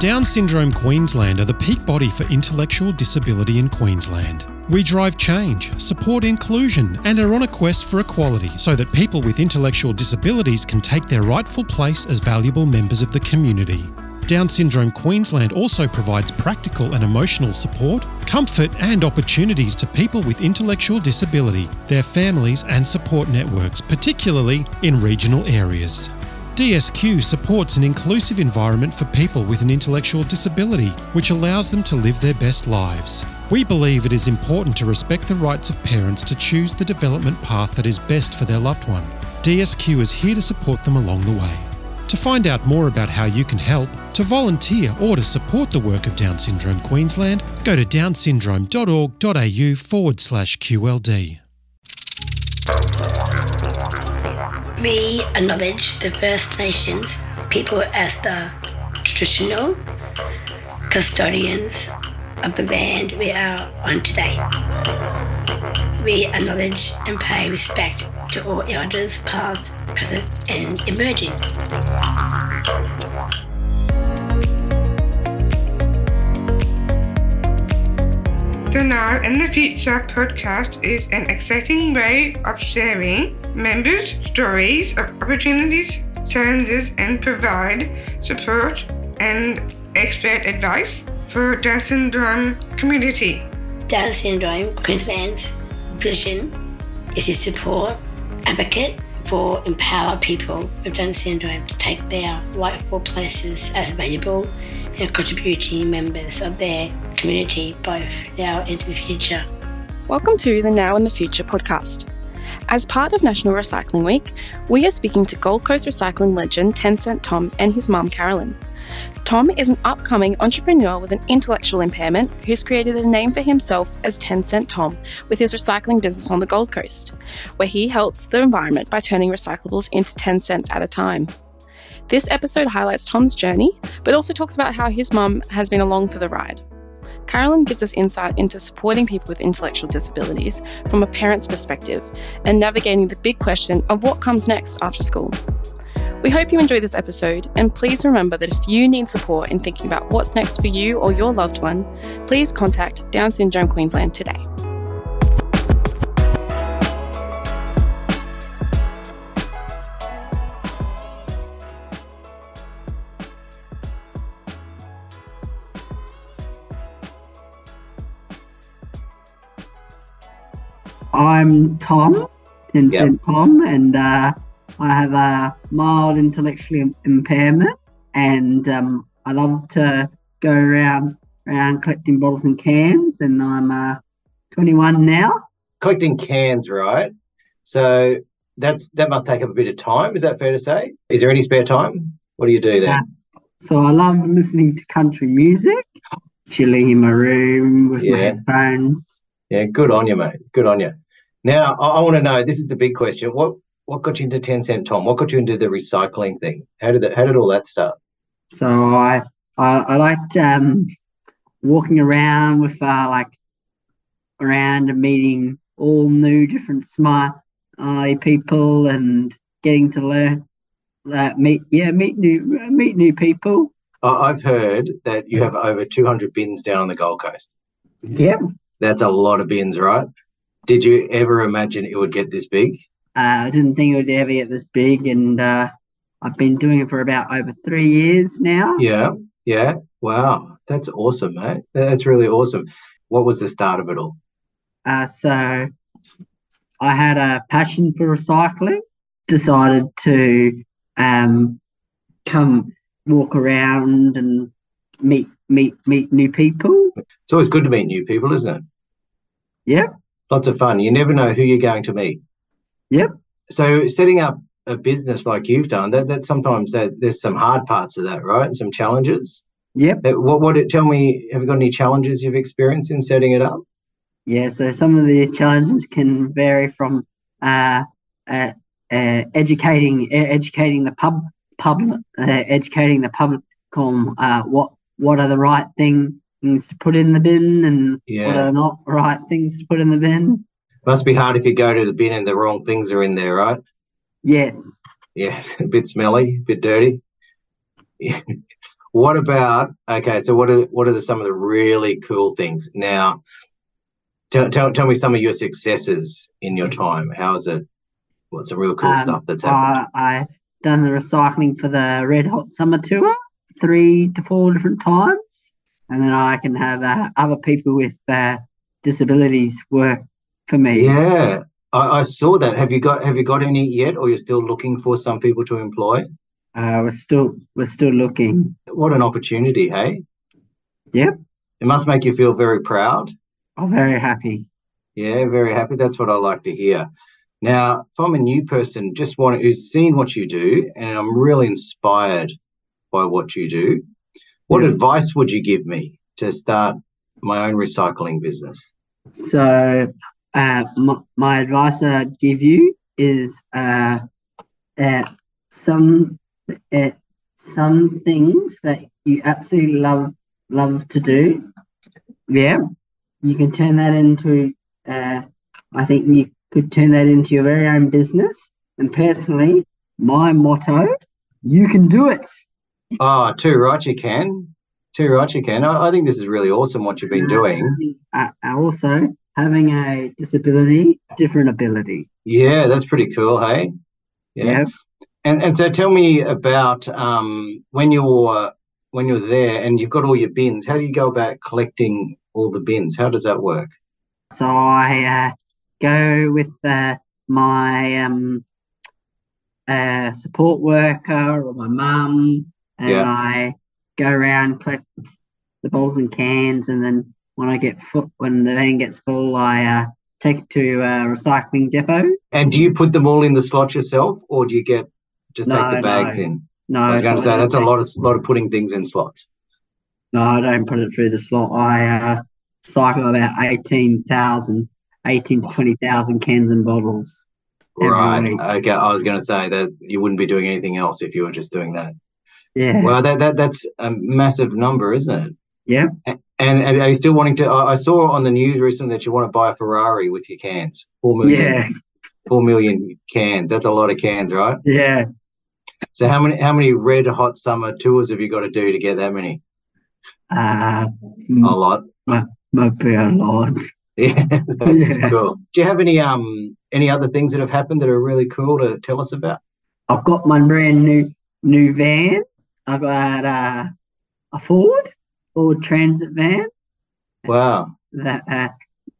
Down Syndrome Queensland are the peak body for intellectual disability in Queensland. We drive change, support inclusion, and are on a quest for equality so that people with intellectual disabilities can take their rightful place as valuable members of the community. Down Syndrome Queensland also provides practical and emotional support, comfort, and opportunities to people with intellectual disability, their families, and support networks, particularly in regional areas. DSQ supports an inclusive environment for people with an intellectual disability, which allows them to live their best lives. We believe it is important to respect the rights of parents to choose the development path that is best for their loved one. DSQ is here to support them along the way. To find out more about how you can help, to volunteer, or to support the work of Down Syndrome Queensland, go to downsyndrome.org.au forward slash QLD. We acknowledge the First Nations people as the traditional custodians of the land we are on today. We acknowledge and pay respect to all elders past, present and emerging. The Now and the Future podcast is an exciting way of sharing members' stories of opportunities, challenges, and provide support and expert advice for Down syndrome community. Down syndrome Queensland's vision is to support, advocate for empower people with Down syndrome to take their rightful places as valuable and contributing members of their community both now and in the future. Welcome to the Now and the Future podcast. As part of National Recycling Week, we are speaking to Gold Coast recycling legend 10 Cent Tom and his mum Carolyn. Tom is an upcoming entrepreneur with an intellectual impairment who's created a name for himself as 10 Cent Tom with his recycling business on the Gold Coast, where he helps the environment by turning recyclables into 10 cents at a time. This episode highlights Tom's journey, but also talks about how his mum has been along for the ride. Carolyn gives us insight into supporting people with intellectual disabilities from a parent's perspective and navigating the big question of what comes next after school. We hope you enjoy this episode, and please remember that if you need support in thinking about what's next for you or your loved one, please contact Down Syndrome Queensland today. I'm Tom, 10 Cent Yep. Tom, and uh, I have a mild intellectual impairment, and um, I love to go around around collecting bottles and cans, and I'm uh, 21 now. collecting cans, right? So that's that must take up a bit of time. Is that fair to say? Is there any spare time? What do you do then? So I love listening to country music, chilling in my room with my Yeah. headphones. Yeah, good on you, mate. Good on you. Now I, I want to know. This is the big question. What what got you into Ten Cent Tom? What got you into the recycling thing? How did that? How did all that start? So I I, I liked um, walking around with uh, like around and meeting all new different smart eye people and getting to learn uh, meet yeah meet new meet new people. I've heard that you have over two hundred bins down on the Gold Coast. Yep. That's a lot of bins, right? Did you ever imagine it would get this big? Uh, I didn't think it would ever get this big, and uh, I've been doing it for about over three years now. Yeah, yeah. Wow, that's awesome, mate. That's really awesome. What was the start of it all? Uh, so I had a passion for recycling, decided to um, come walk around and meet meet meet new people. It's always good to meet new people, isn't it? Yep, Lots of fun. You never know who you're going to meet. yep. So setting up a business like you've done, that that sometimes that, there's some hard parts of that, right? And some challenges. Yep. What what tell me, have you got any challenges you've experienced in setting it up? Yeah, so some of the challenges can vary from uh, uh, uh, educating educating the pub public uh, educating the public on uh, what what are the right thing, things to put in the bin and what are not right things to put in the bin. Must be hard if you go to the bin and the wrong things are in there, right? Yes, Yes, a bit smelly, a bit dirty. Yeah. What about okay? So what are what are the, some of the really cool things now? Tell, tell, tell me some of your successes in your time. How is it? What's some real cool Um, stuff that's happened? I, I done the recycling for the Red Hot Summer Tour three to four different times, and then I can have uh, other people with uh, disabilities work for me. yeah, I, I saw that. Have you got Have you got any yet, or you're still looking for some people to employ? Uh, we're still we're still looking. What an opportunity, hey? Yep. It must make you feel very proud. I'm very happy. Yeah, very happy. That's what I like to hear. Now, if I'm a new person, just want who's seen what you do, and I'm really inspired by what you do, what Yeah. advice would you give me to start my own recycling business? So, uh, my, my advice that I'd give you is uh, uh, some uh, some things that you absolutely love love to do. Yeah, you can turn that into. Uh, I think you could turn that into your very own business. And personally, my motto: you can do it. Oh, too right you can. Too right you can. I, I think this is really awesome what you've been doing. Uh, uh, also, having a disability, different ability. Yeah, that's pretty cool, hey? Yeah. And and so tell me about um, when you're when you're there and you've got all your bins. How do you go about collecting all the bins? How does that work? So I uh, go with uh, my um, uh, support worker or my mum, and Yeah. I go around collect the bottles and cans, and then when I get full, when the van gets full, I uh, take it to a recycling depot. And do you put them all in the slot yourself, or do you get just take the bags no. in? No, I was going to say that's a lot of lot of putting things in slots. No, I don't put it through the slot. I uh, cycle about 18,000, 18 to 20,000 cans and bottles. Right. week. Okay. I was going to say that you wouldn't be doing anything else if you were just doing that. Yeah. Well, that, that that's a massive number, isn't it? yeah. And, and are you still wanting to? I saw on the news recently that you want to buy a Ferrari with your cans. Four million. Yeah. Four million cans. That's a lot of cans, right? Yeah. So how many how many red hot summer tours have you got to do to get that many? Uh, A lot. might be a lot. Yeah, that's Yeah. cool. Do you have any um any other things that have happened that are really cool to tell us about? I've got my brand new new van. I've got uh, a Ford Ford Transit van Wow, that uh,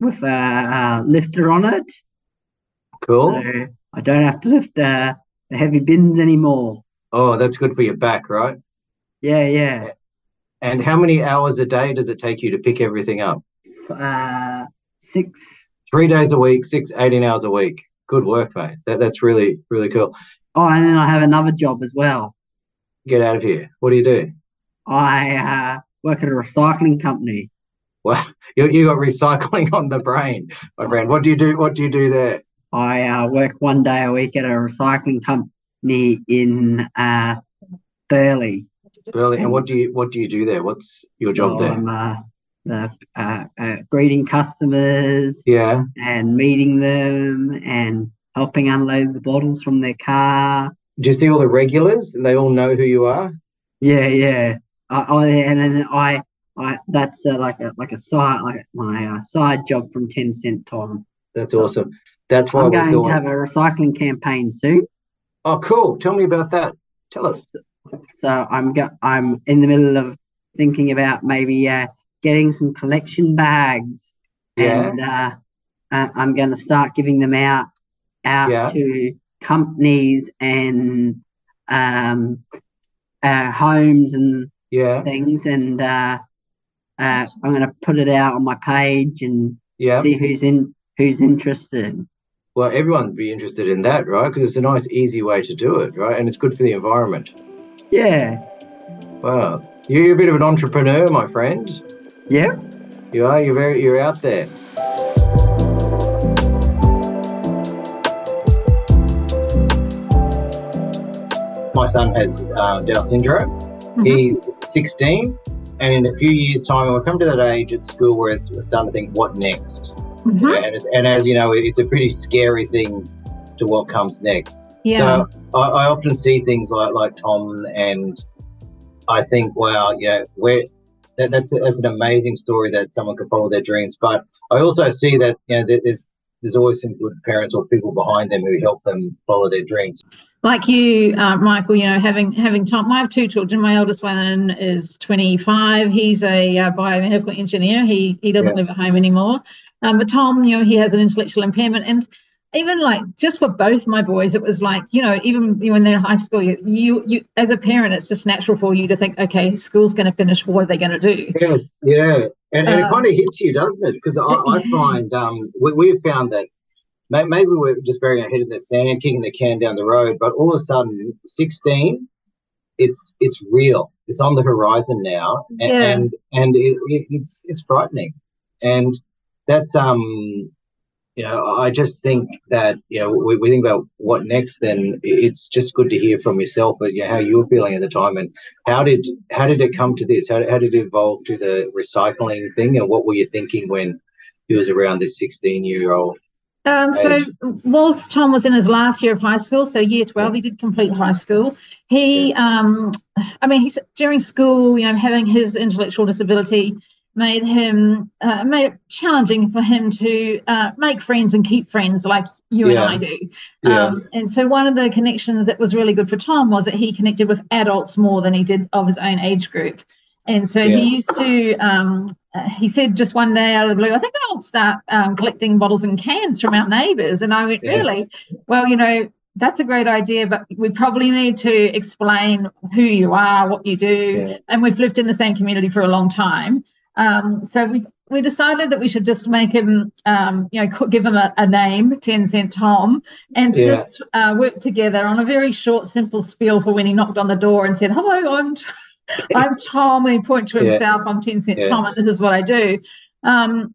with a uh, lifter on it, cool. so I don't have to lift uh, the heavy bins anymore. Oh, that's good for your back, right? Yeah, yeah. And how many hours a day does it take you to pick everything up? Uh, six. Three days a week, six, 18 hours a week. Good work, mate. That, that's really, really cool. Oh, and then I have another job as well. Get out of here. What do you do? I uh, work at a recycling company. Well, you, you got recycling on the brain, my friend. What do you do? What do you do there? I uh, work one day a week at a recycling company in uh, Burleigh. Burleigh. And what do you what do you do there? What's your job there? I'm uh, the, uh, uh, greeting customers Yeah. and meeting them and helping unload the bottles from their car. Do you see all the regulars and they all know who you are? Yeah, yeah. I, I and then I, I that's uh, like a like a side like my uh, side job from Ten Cent Tom. That's So- awesome. That's why I'm going to have a recycling campaign soon. Oh, cool. Tell me about that. Tell us. So I'm go- I'm in the middle of thinking about maybe uh, getting some collection bags, Yeah. and uh, uh, I'm going to start giving them out out Yeah. to companies and um, uh, homes and Yeah. things, and uh, uh, I'm going to put it out on my page and Yeah. see who's in who's interested. Well, everyone would be interested in that, right? Because it's a nice, easy way to do it, right? And it's good for the environment. Yeah, Wow. You're a bit of an entrepreneur, my friend. yeah, You are. You're very. You're out there. My son has uh, Down syndrome. He's 16, and in a few years' time, we'll come to that age at school where it's we're starting to think, what next? Mhm. And, and as you know, it's a pretty scary thing to what comes next. Yeah. So I, I often see things like like Tom and I think, wow, yeah, we're that, that's that's an amazing story that someone can follow their dreams. But I also see that you know there's there's always some good parents or people behind them who help them follow their dreams. Like you, uh, Michael, you know, having having Tom. I have two children. My eldest one is 25. He's a uh, biomedical engineer. He he doesn't yeah. live at home anymore. Um, but Tom, you know, he has an intellectual impairment, and even like just for both my boys, it was like you know even when they're in high school, you you, you as a parent, it's just natural for you to think, okay, school's going to finish. What are they going to do? Yes, yeah, and, and it um, kind of hits you, doesn't it? Because I, I, find um, we, we've found that maybe we're just burying our head in the sand, kicking the can down the road, but all of a sudden, sixteen, it's it's real. It's on the horizon now, and yeah. and, and it, it, it's it's frightening, and that's um you know, I just think that you know we, we think about what next. Then it's just good to hear from yourself you know, how you were feeling at the time and how did how did it come to this? How, how did it evolve to the recycling thing? And what were you thinking when he was around this sixteen year old? Um, so whilst Tom was in his last year of high school, so year twelve, he did complete high school. He, um, I mean, he's during school, you know, having his intellectual disability made him uh, made it challenging for him to uh, make friends and keep friends like you yeah. and I do. Yeah. Um, and so one of the connections that was really good for Tom was that he connected with adults more than he did of his own age group. And so yeah. he used to, um, uh, he said just one day out of the blue, I think I'll start um, collecting bottles and cans from our neighbours. And I went, really? Well, you know, that's a great idea, but we probably need to explain who you are, what you do. And we've lived in the same community for a long time. Um, so we we decided that we should just make him, um, you know, give him a, a, name, 10 Cent Tom, and yeah. just uh, work together on a very short, simple spiel for when he knocked on the door and said, Hello, I'm, t- I'm Tom. And he pointed to himself, yeah. I'm 10 Cent yeah. Tom, and this is what I do. Um,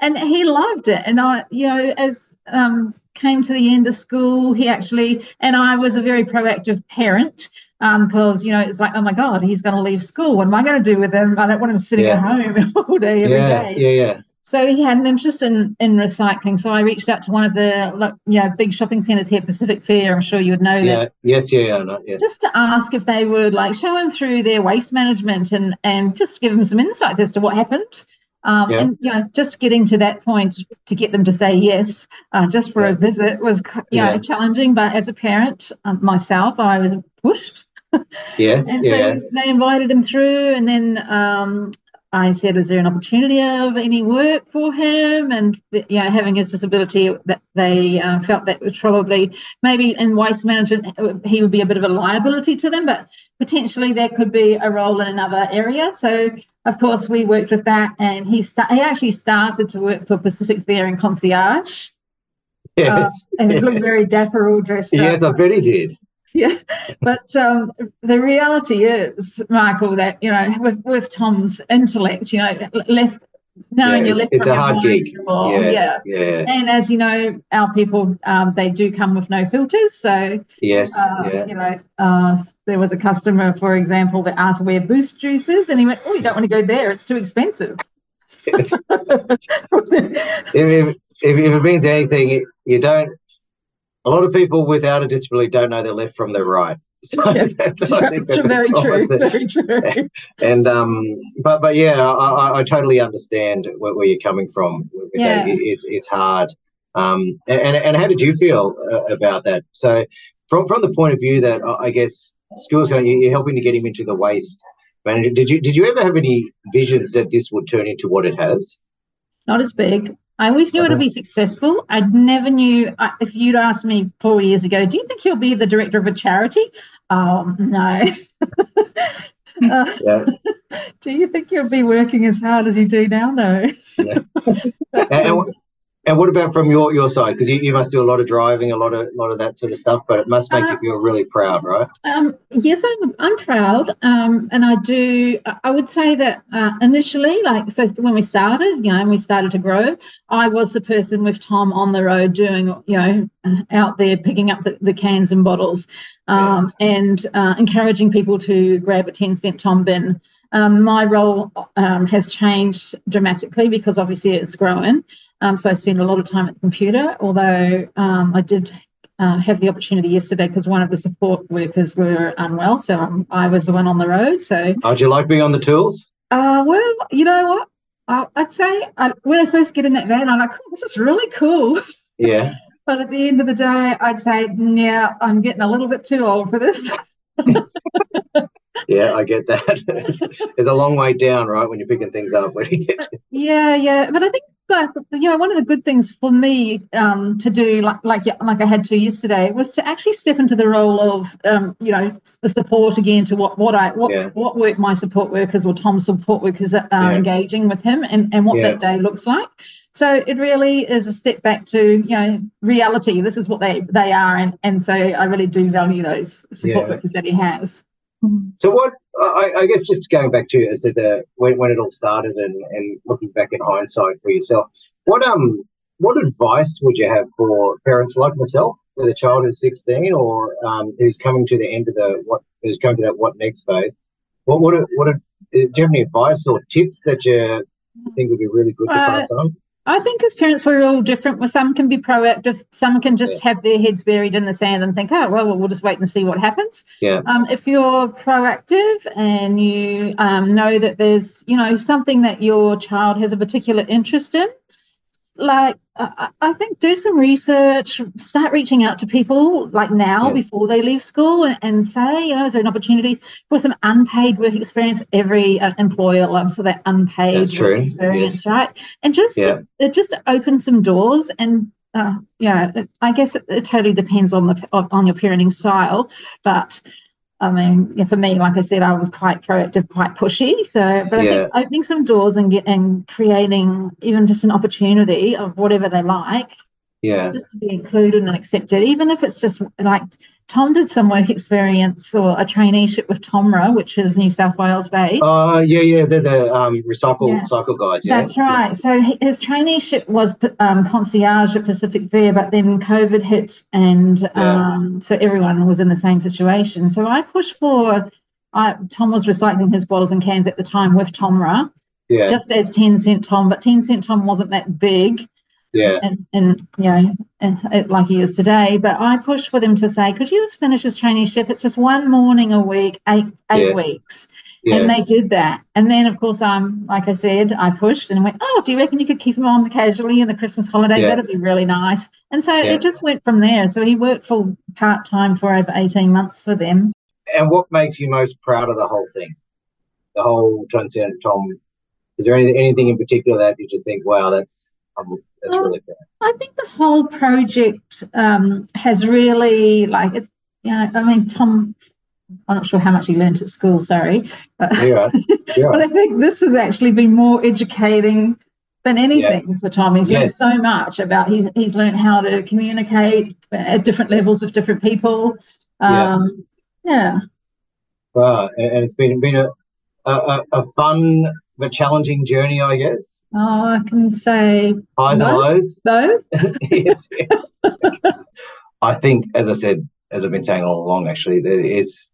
and he loved it. And I, you know, as um, came to the end of school, he actually, and I was a very proactive parent because um, you know it's like oh my god he's going to leave school what am i going to do with him i don't want him sitting yeah. at home all day every yeah, day. yeah yeah so he had an interest in in recycling so i reached out to one of the you know big shopping centers here pacific fair i'm sure you would know yeah. that yes yeah yeah, no, yeah just to ask if they would like show him through their waste management and and just give him some insights as to what happened um, yeah. And you know, just getting to that point to get them to say yes, uh, just for yeah. a visit, was you know, yeah. challenging. But as a parent um, myself, I was pushed Yes. and yeah. they invited him through, and then um, I said, "Is there an opportunity of any work for him?" And you know, having his disability, that they uh, felt that was probably maybe in waste management he would be a bit of a liability to them, but potentially there could be a role in another area. So. Of course, we worked with that, and he sta- he actually started to work for Pacific Fair in concierge. Yes, uh, and he looked very dapper, all dressed yes, up. Yes, I bet he did yeah, but um, the reality is, Michael, that you know, with, with Tom's intellect, you know, left knowing yeah, you're left it's a hard gig. Yeah, yeah, yeah, And as you know, our people um, they do come with no filters. So yes, uh, yeah. you know, uh, there was a customer, for example, that asked where Boost Juice is, and he went, "Oh, you don't want to go there; it's too expensive." if, if, if, it means anything, you don't a lot of people without a disability don't know their left from their right. So yes, that's, very true. Very true. And um, but but yeah, I, I totally understand where, where, you're coming from. Yeah. It, it's it's hard. Um, and and how did you feel uh, about that? So from from the point of view that I guess schools going, you're helping to get him into the waste management. Did you did you ever have any visions that this would turn into what it has? Not as big. I always knew it'd be successful. I never knew if you'd asked me four years ago, do you think he'll be the director of a charity? Um, no. uh, yeah. do you think he'll be working as hard as you do now? No. Yeah. and, and what about from your, your side? Because you, you must do a lot of driving, a lot of lot of that sort of stuff, but it must make uh, you feel really proud, right? Um, yes, I'm, I'm proud, um, and I do. I would say that uh, initially, like so, when we started, you know, and we started to grow, I was the person with Tom on the road doing, you know, out there picking up the, the cans and bottles, um, yeah. and uh, encouraging people to grab a ten cent Tom bin. Um, my role um, has changed dramatically because obviously it's growing. Um, so I spend a lot of time at the computer, although um, I did uh, have the opportunity yesterday because one of the support workers were unwell, so um, I was the one on the road. So, how'd you like being on the tools? Uh, well, you know what? I, I'd say I, when I first get in that van, I'm like, oh, this is really cool. Yeah. but at the end of the day, I'd say, yeah, I'm getting a little bit too old for this. yeah, I get that. There's a long way down, right, when you're picking things up. When you get to... Yeah, yeah, but I think you know one of the good things for me um, to do like like like I had to yesterday was to actually step into the role of um, you know the support again to what what I what yeah. what work my support workers or Tom's support workers are yeah. engaging with him and and what yeah. that day looks like. So it really is a step back to you know reality. This is what they they are, and and so I really do value those support workers that he has. So what I, I, guess just going back to said the when, when it all started and, and looking back in hindsight for yourself, what um what advice would you have for parents like myself with a child who's sixteen or um, who's coming to the end of the what who's coming to that what next phase? What what what do you have any advice or tips that you think would be really good to uh, pass on? I think as parents, we're all different. Some can be proactive, some can just yeah. have their heads buried in the sand and think, oh, well, we'll just wait and see what happens. Yeah. Um, if you're proactive and you um, know that there's, you know, something that your child has a particular interest in, like I think do some research, start reaching out to people like now yeah. before they leave school and, and, say, you know, is there an opportunity for some unpaid work experience? Every uh, employer loves so that unpaid work experience, yes. right? And just yeah. it just opens some doors and uh, yeah, I guess it, it, totally depends on the on your parenting style, but I mean, for me, like I said, I was quite proactive, quite pushy. So, but yeah. I think opening some doors and get and creating even just an opportunity of whatever they like, yeah, just to be included and accepted, even if it's just like Tom did some work experience or a traineeship with TOMRA, which is New South Wales based. Oh, uh, yeah, yeah, they're the um, recycle yeah. cycle guys. Yeah. That's right. Yeah. So his traineeship was um, concierge at Pacific Fair, but then COVID hit, and yeah. um, so everyone was in the same situation. So I pushed for. I, Tom was recycling his bottles and cans at the time with TOMRA, yeah. just as 10 Cent Tom, but 10 Cent Tom wasn't that big. Yeah. And, and you know, and, like he is today. But I pushed for them to say, could you just finish his traineeship? It's just one morning a week, eight eight yeah. weeks. Yeah. And they did that. And then, of course, i'm like I said, I pushed and went, oh, do you reckon you could keep him on casually in the Christmas holidays? Yeah. That'd be really nice. And so it just went from there. So he worked full part time for over 18 months for them. And what makes you most proud of the whole thing? The whole Ten Cent Tom. Is there anything, anything in particular that you just think, wow, that's that's well, really fair. I think the whole project um, has really like it's you know I mean Tom I'm not sure how much he learned at school, sorry. But, yeah, yeah. but I think this has actually been more educating than anything yeah. for Tom. He's yes. learned so much about he's he's learned how to communicate at different levels with different people. Um, yeah. yeah. Wow, and it's been been a, a, a fun a challenging journey, I guess. Oh, I can say highs and lows. Both. yes. I think, as I said, as I've been saying all along, actually, there is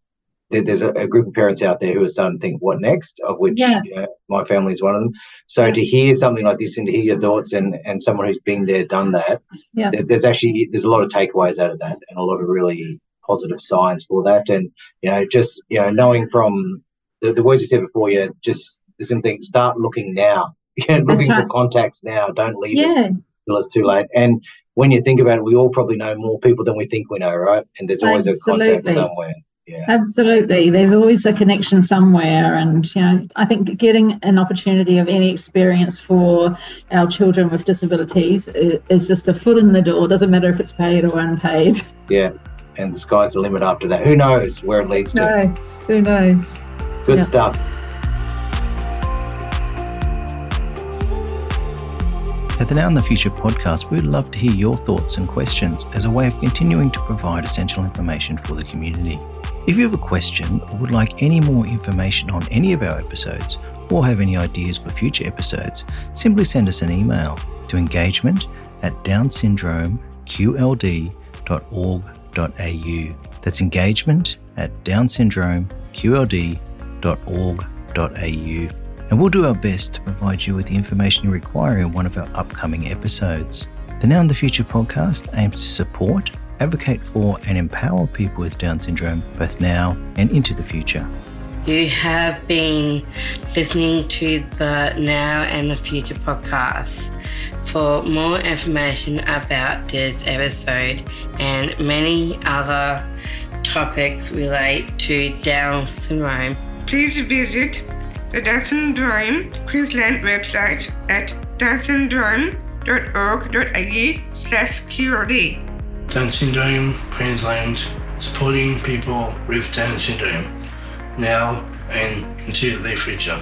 there's a, a, group of parents out there who are starting to think, "What next?" Of which yeah. you know, my family is one of them. So yeah. to hear something like this and to hear your thoughts and and someone who's been there, done that, yeah. there's actually there's a lot of takeaways out of that and a lot of really positive signs for that. And you know, just you know, knowing from the, the words you said before, yeah, just the same thing. Start looking now. Yeah, looking right. for contacts now. Don't leave yeah. it until it's too late. And when you think about it, we all probably know more people than we think we know, right? And there's always Absolutely. a contact somewhere. Yeah. Absolutely. There's always a connection somewhere. And, you know, I think getting an opportunity of any experience for our children with disabilities is just a foot in the door. Doesn't matter if it's paid or unpaid. Yeah. And the sky's the limit after that. Who knows where it leads to? No, who knows? Good yeah. stuff. At the Now in the Future podcast, we would love to hear your thoughts and questions as a way of continuing to provide essential information for the community. If you have a question or would like any more information on any of our episodes or have any ideas for future episodes, simply send us an email to engagement at downsyndromeqld.org.au. That's engagement at downsyndromeqld.org.au and we'll do our best to provide you with the information you require in one of our upcoming episodes. The Now in the Future podcast aims to support advocate for and empower people with Down syndrome both now and into the future. You have been listening to the Now and the Future podcast. For more information about this episode and many other topics relate to Down syndrome, please visit the Down Syndrome Queensland website at downsyndrome.org.au slash QRD. Down Syndrome Queensland, supporting people with Down syndrome now and into the future.